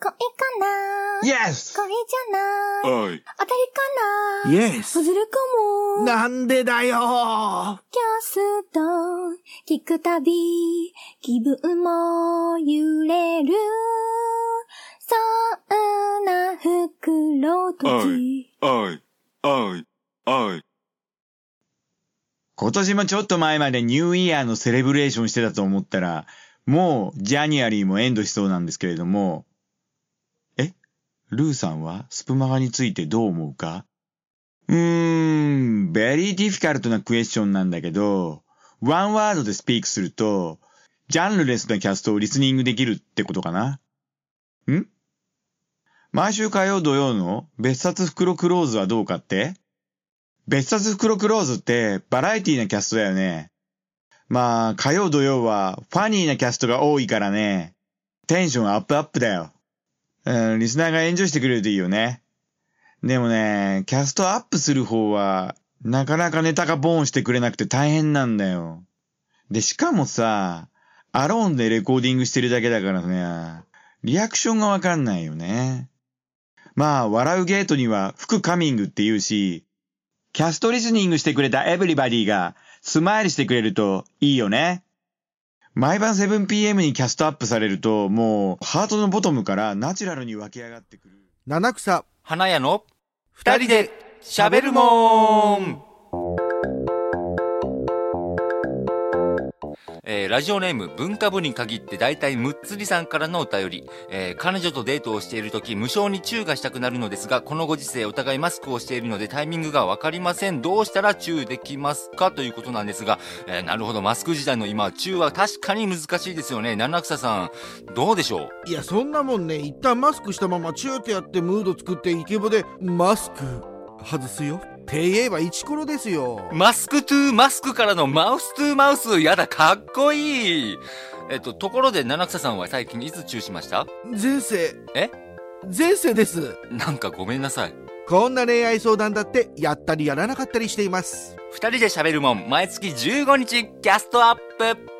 恋かな Yes! 恋じゃないおい。当たりかな Yes! 外れかもなんでだよキャスト聞くたび気分も揺れるそんな袋とおじい。おい。おい。おい。今年もちょっと前までニューイヤーのセレブレーションしてたと思ったら、もう January も end しそうなんですけれども、え、ルーさんはスプマガについてどう思うか？うーん、 very difficult な question なんだけど、 one word で speak すると、 genreless な cast を listening できるってことかな？ん？毎週火曜土曜の別冊袋 close はどうかって？別冊袋 close って variety な cast だよね。まあ、火曜土曜は funny な cast が多いからね。テンションアップアップだよ。うん、リスナーがエンジョイしてくれるといいよね。でもね、 cast up する方は、なかなかネタが born してくれなくて大変なんだよ。で、しかもさ、 alone で recording してるだけだからね、リアクションがわかんないよね。まあ、笑うゲートには福 coming って言うし、cast listening してくれた everybody が smile してくれるといいよね。毎晩 7pm に cast up されるともう heart の bottom から natural に湧き上がってくる。七草花屋の二人で喋るもんえーラジオネーム文化部に限って大体むっつりさんからのお便り、えー彼女とデートをしている時無性にチューがしたくなるのですがこのご時世お互いマスクをしているのでタイミングがわかりません。どうしたらチューできますか？ということなんですが、えーなるほど。マスク時代の今チューは確かに難しいですよね。七草さんどうでしょう？いやそんなもんね。一旦マスクしたままチューってやってムード作ってイケボでマスク。外すよ。って言えばイチコロですよ。マスクトゥーマスクからのマウストゥーマウス、やだ、かっこいい。えっと、ところで、七草さんは最近いつチューしました？前世。え？前世です。なんかごめんなさい。こんな恋愛相談だってやったりやらなかったりしています。二人で喋るもん、毎月15日、キャストアップ。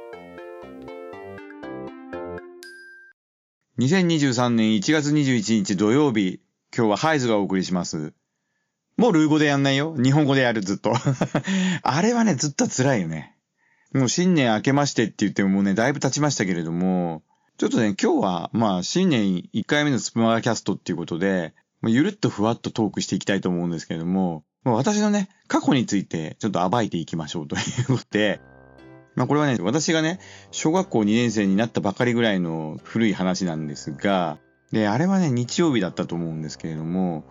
2023年1月21日土曜日、今日はハイズがお送りします。もうルー語でやんないよ。日本語でやる、ずっと。あれはね、ずっと辛いよね。もう新年明けましてって言ってももうね、だいぶ経ちましたけれども、ちょっとね、今日は、まあ、新年1回目のスプマガキャストっていうことで、まゆるっとふわっとトークしていきたいと思うんですけれども、まあ私のね、過去についてちょっと暴いていきましょうということで、まあこれはね、私がね、小学校2年生になったばかりぐらいの古い話なんですが、で、あれはね、日曜日だったと思うんですけれども、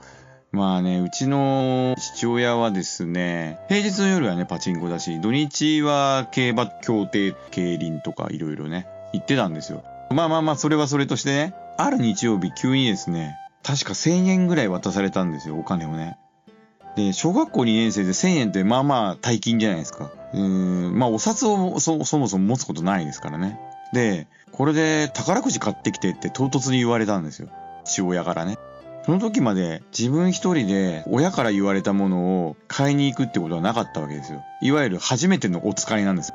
まあね、うちの父親はですね、平日の夜はね、パチンコだし、土日は競馬、競艇、競輪とかいろいろね、行ってたんですよ。まあまあまあ、それはそれとしてね、ある日曜日急にですね、確か1000円ぐらい渡されたんですよ、お金をね。で、小学校2年生で1000円ってまあまあ大金じゃないですか。うん、まあお札をそもそも持つことないですからね。で、これで宝くじ買ってきてって唐突に言われたんですよ。父親からね。その時まで自分一人で親から言われたものを買いに行くってことはなかったわけですよ。いわゆる初めてのお使いなんです。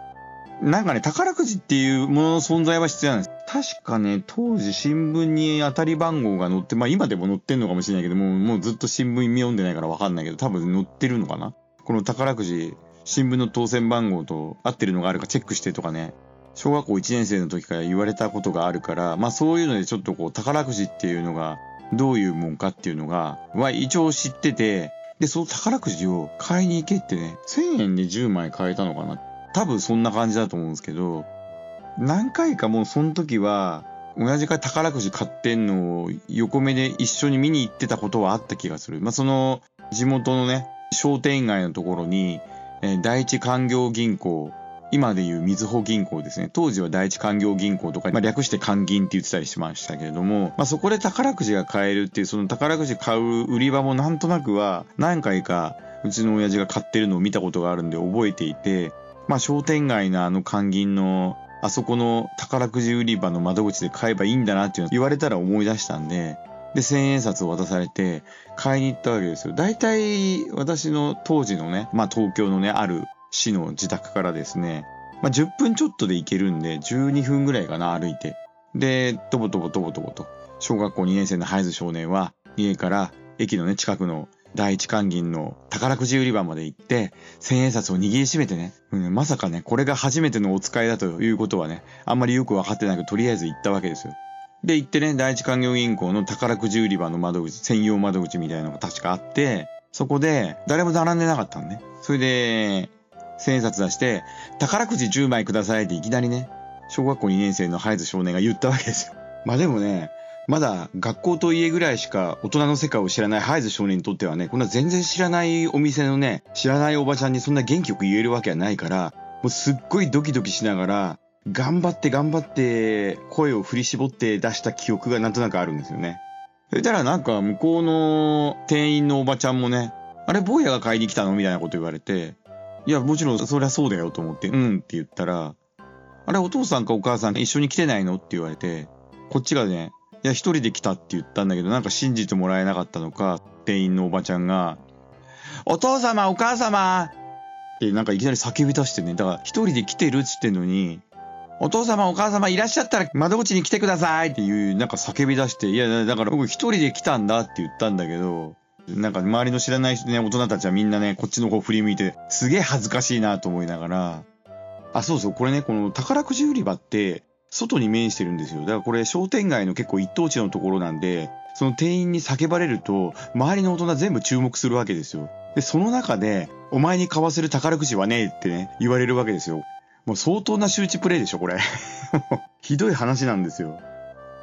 なんかね、宝くじっていうものの存在は必要なんです。確かね、当時新聞に当たり番号が載って、まあ今でも載ってんのかもしれないけども、もうずっと新聞読んでないからわかんないけど、多分載ってるのかなこの宝くじ、新聞の当選番号と合ってるのがあるかチェックしてとかね、小学校1年生の時から言われたことがあるから、まあそういうのでちょっとこう宝くじっていうのがどういうもんかっていうのが、は一応知ってて、で、その宝くじを買いに行けってね、1000円で10枚買えたのかな多分そんな感じだと思うんですけど、何回かもうその時は、親父が宝くじ買ってんのを横目で一緒に見に行ってたことはあった気がする。まあ、その地元のね、商店街のところに、えー第一勧業銀行、今でいうみずほ銀行ですね。当時は第一勧業銀行とか、まあ、略して勧銀って言ってたりしましたけれども、まあ、そこで宝くじが買えるっていう、その宝くじ買う売り場もなんとなくは何回かうちの親父が買ってるのを見たことがあるんで覚えていて、まあ商店街のあの勧銀のあそこの宝くじ売り場の窓口で買えばいいんだなっていうの言われたら思い出したんで、で、千円札を渡されて買いに行ったわけですよ。大体私の当時のね、まあ東京のね、ある市の自宅からですね、まあ10分ちょっとで行けるんで、12分ぐらいかな、歩いて。で、とぼとぼとぼとぼと小学校2年生のハイズ少年は、家から駅のね、近くの第一関銀の宝くじ売り場まで行って、千円札を握りしめてね、うん、まさかね、これが初めてのお使いだということはね、あんまりよくわかってないけど、とりあえず行ったわけですよ。で、行ってね、第一関業銀行の宝くじ売り場の窓口、専用窓口みたいなのが確かあって、そこで、誰も並んでなかったのね。それで、千円札出して、宝くじ10枚くださいっていきなりね、小学校2年生のハイズ少年が言ったわけですよ。まあでもね、まだ学校と家ぐらいしか大人の世界を知らないハイズ少年にとってはね、こんな全然知らないお店のね、知らないおばちゃんにそんな元気よく言えるわけはないから、もうすっごいドキドキしながら、頑張って頑張って声を振り絞って出した記憶がなんとなくあるんですよね。そしたらなんか向こうの店員のおばちゃんもね、あれ坊やが買いに来たの？みたいなこと言われて、いやもちろんそりゃそうだよと思って、うん。って言ったら、あれお父さんかお母さん一緒に来てないのって言われて、こっちがね、いや一人で来たって言ったんだけどなんか信じてもらえなかったのか、店員のおばちゃんが、お父様お母様ってなんかいきなり叫び出してね、だから一人で来てるっつってんのに、お父様お母様いらっしゃったら窓口に来てくださいっていうなんか叫び出して、いやだから僕一人で来たんだって言ったんだけど、なんか周りの知らない人ね、大人たちはみんなね、こっちの方振り向いて、すげえ恥ずかしいなと思いながら、あ、そうそう、これね、この宝くじ売り場って、外に面してるんですよ。だからこれ商店街の結構一等地のところなんで、その店員に叫ばれると、周りの大人全部注目するわけですよ。で、その中で、お前に買わせる宝くじはねえってね、言われるわけですよ。もう相当な周知プレイでしょ、これ。ひどい話なんですよ。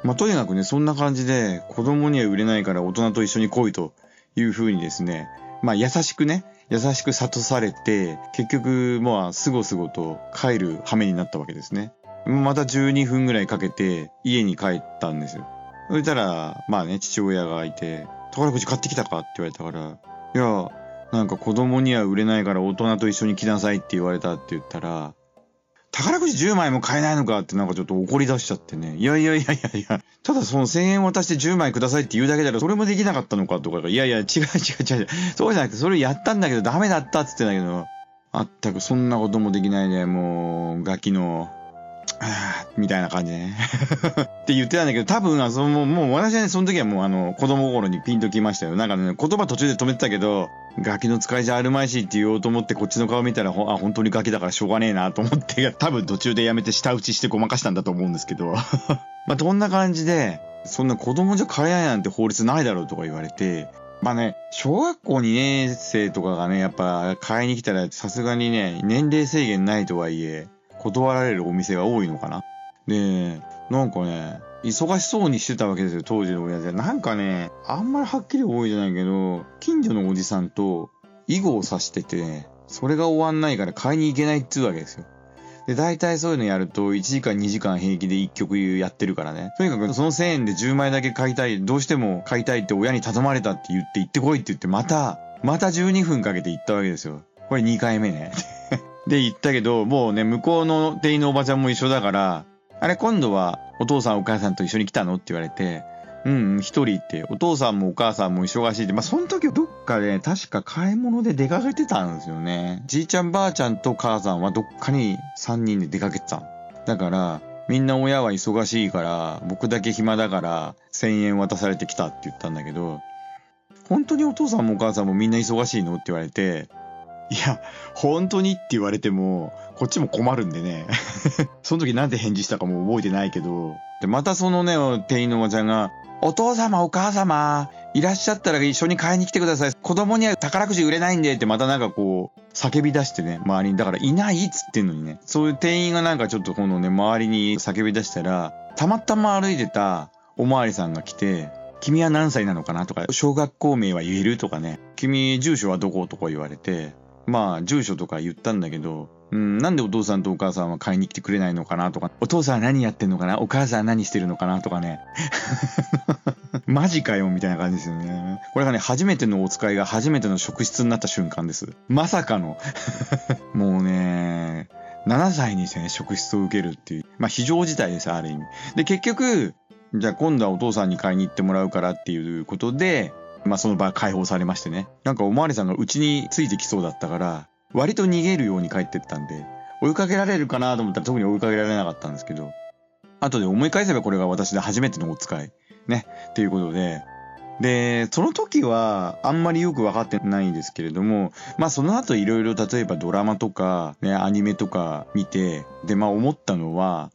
まあ、とにかくね、そんな感じで、子供には売れないから大人と一緒に来いという風にですね、まあ、優しくね、優しく諭されて、結局、まあ、すごすごと帰る羽目になったわけですね。また12分ぐらいかけて家に帰ったんですよ。そしたら、まあね、父親がいて、宝くじ買ってきたかって言われたから、いや、なんか子供には売れないから大人と一緒に来なさいって言われたって言ったら、宝くじ10枚も買えないのかってなんかちょっと怒り出しちゃってね。いやいやいやいやいや、ただその1000円渡して10枚くださいって言うだけだらそれもできなかったのかとか、いやいや違う違う違う。そうじゃなくてそれやったんだけどダメだったっつってんだけど、あったくそんなこともできないね、もう、ガキの、みたいな感じね。って言ってたんだけど、多分、あその、もう私はね、その時はもうあの、子供心にピンときましたよ。なんかね、言葉途中で止めてたけど、ガキの使いじゃあるまいしって言おうと思ってこっちの顔見たら、あ、本当にガキだからしょうがねえなと思って、多分途中でやめて舌打ちしてごまかしたんだと思うんですけど。まあ、どんな感じで、そんな子供じゃ買えないなんて法律ないだろうとか言われて、まあね、小学校2年生とかがね、やっぱ買いに来たらさすがにね、年齢制限ないとはいえ、断られるお店が多いのかな。で、なんかね、忙しそうにしてたわけですよ、当時の親父は。なんかね、あんまりはっきり覚えてないけど、近所のおじさんと囲碁を指してて、それが終わんないから買いに行けないっつうわけですよ。で、大体そういうのやると、1時間2時間平気で1曲やってるからね。とにかくその1000円で10枚だけ買いたい、どうしても買いたいって親に頼まれたって言って行ってこいって言って、また、また12分かけて行ったわけですよ。これ2回目ね。で、行ったけど、もうね、向こうの店員のおばちゃんも一緒だから、あれ今度はお父さんお母さんと一緒に来たの？って言われて、うん、一人って、お父さんもお母さんも忙しいって、まあ、その時はどっかで、確か買い物で出かけてたんですよね。じいちゃんばあちゃんと母さんはどっかに3人で出かけてたの。だから、みんな親は忙しいから、僕だけ暇だから、1000円渡されてきたって言ったんだけど、本当にお父さんもお母さんもみんな忙しいのって言われて、いや、本当にって言われても、こっちも困るんでね。その時なんて返事したかも覚えてないけど。で、またそのね、店員のおばちゃんが、お父様お母様、いらっしゃったら一緒に買いに来てください。子供には宝くじ売れないんでってまたなんかこう、叫び出してね、周りに。だからいないっつってんのにね。そういう店員がなんかちょっとこのね、周りに叫び出したら、たまたま歩いてたおまわりさんが来て、君は何歳なのかな？とか、小学校名は言える？とかね、君住所はどこ？とか言われて、まあ住所とか言ったんだけど、うん、なんでお父さんとお母さんは買いに来てくれないのかな？とか、お父さんは何やってんのかなお母さんは何してるのかな？とかね。マジかよみたいな感じですよね。これがね、初めてのお使いが初めての職質になった瞬間です。まさかの。もうね、7歳にしてね、職質を受けるっていう。まあ非常事態です、ある意味。で、結局、じゃあ今度はお父さんに買いに行ってもらうからっていうことで、まあその場解放されましてね。なんかおまわりさんがうちについてきそうだったから、割と逃げるように帰ってったんで、追いかけられるかなと思ったら特に追いかけられなかったんですけど、後で思い返せばこれが私で初めてのお使い。ね。ということで、で、その時はあんまりよく分かってないんですけれども、まあその後いろいろ例えばドラマとか、ね、アニメとか見て、で、まあ思ったのは、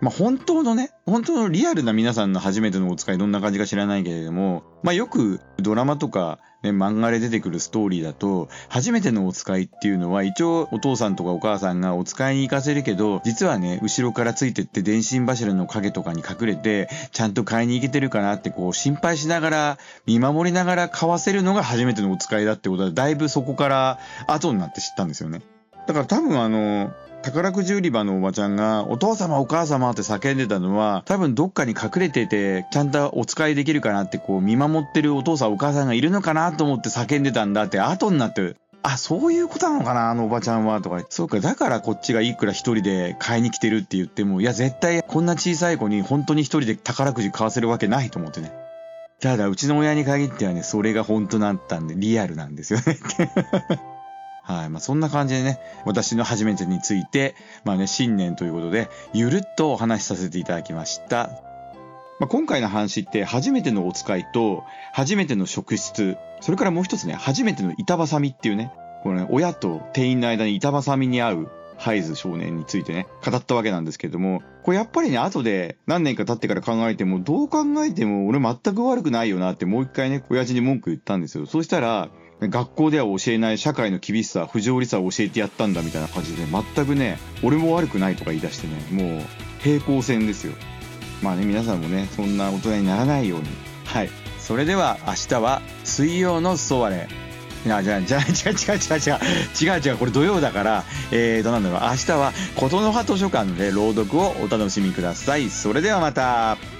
まあ本当のね、本当のリアルな皆さんの初めてのお使いどんな感じか知らないけれども、まあよくドラマとかね、漫画で出てくるストーリーだと、初めてのお使いっていうのは、一応お父さんとかお母さんがお使いに行かせるけど、実はね、後ろからついてって電信柱の影とかに隠れて、ちゃんと買いに行けてるかなってこう心配しながら、見守りながら買わせるのが初めてのお使いだってことは、だいぶそこから後になって知ったんですよね。だから多分あの、宝くじ売り場のおばちゃんが、お父様お母様って叫んでたのは、多分どっかに隠れてて、ちゃんとお使いできるかなってこう見守ってるお父さんお母さんがいるのかなと思って叫んでたんだって後になって、あ、そういうことなのかなあのおばちゃんはとか。そうか、だからこっちがいくら一人で買いに来てるって言っても、いや絶対こんな小さい子に本当に一人で宝くじ買わせるわけないと思ってね。ただ、うちの親に限ってはね、それが本当だったんで、リアルなんですよね。はい。まあ、そんな感じでね、私の初めてについて、まあね、新年ということで、ゆるっとお話しさせていただきました。まあ、今回の話って、初めてのお使いと、初めての職質、それからもう一つね、初めての板挟みっていうね、このね、親と店員の間に板挟みに合う、ハイズ少年についてね、語ったわけなんですけれども、これやっぱりね、後で何年か経ってから考えても、どう考えても俺全く悪くないよなってもう一回ね、親父に文句言ったんですよ。そうしたら、学校では教えない社会の厳しさ、不条理さを教えてやったんだみたいな感じで、全くね、俺も悪くないとか言い出してね、もう平行線ですよ。まあね、皆さんもね、そんな大人にならないように。はい。それでは明日は水曜のソワレ。いや、じゃあ、じゃあ、違う違う違う違う。違う違う、これ土曜だから、えーと、なんだろう、明日は、琴の葉図書館で朗読をお楽しみください。それではまた。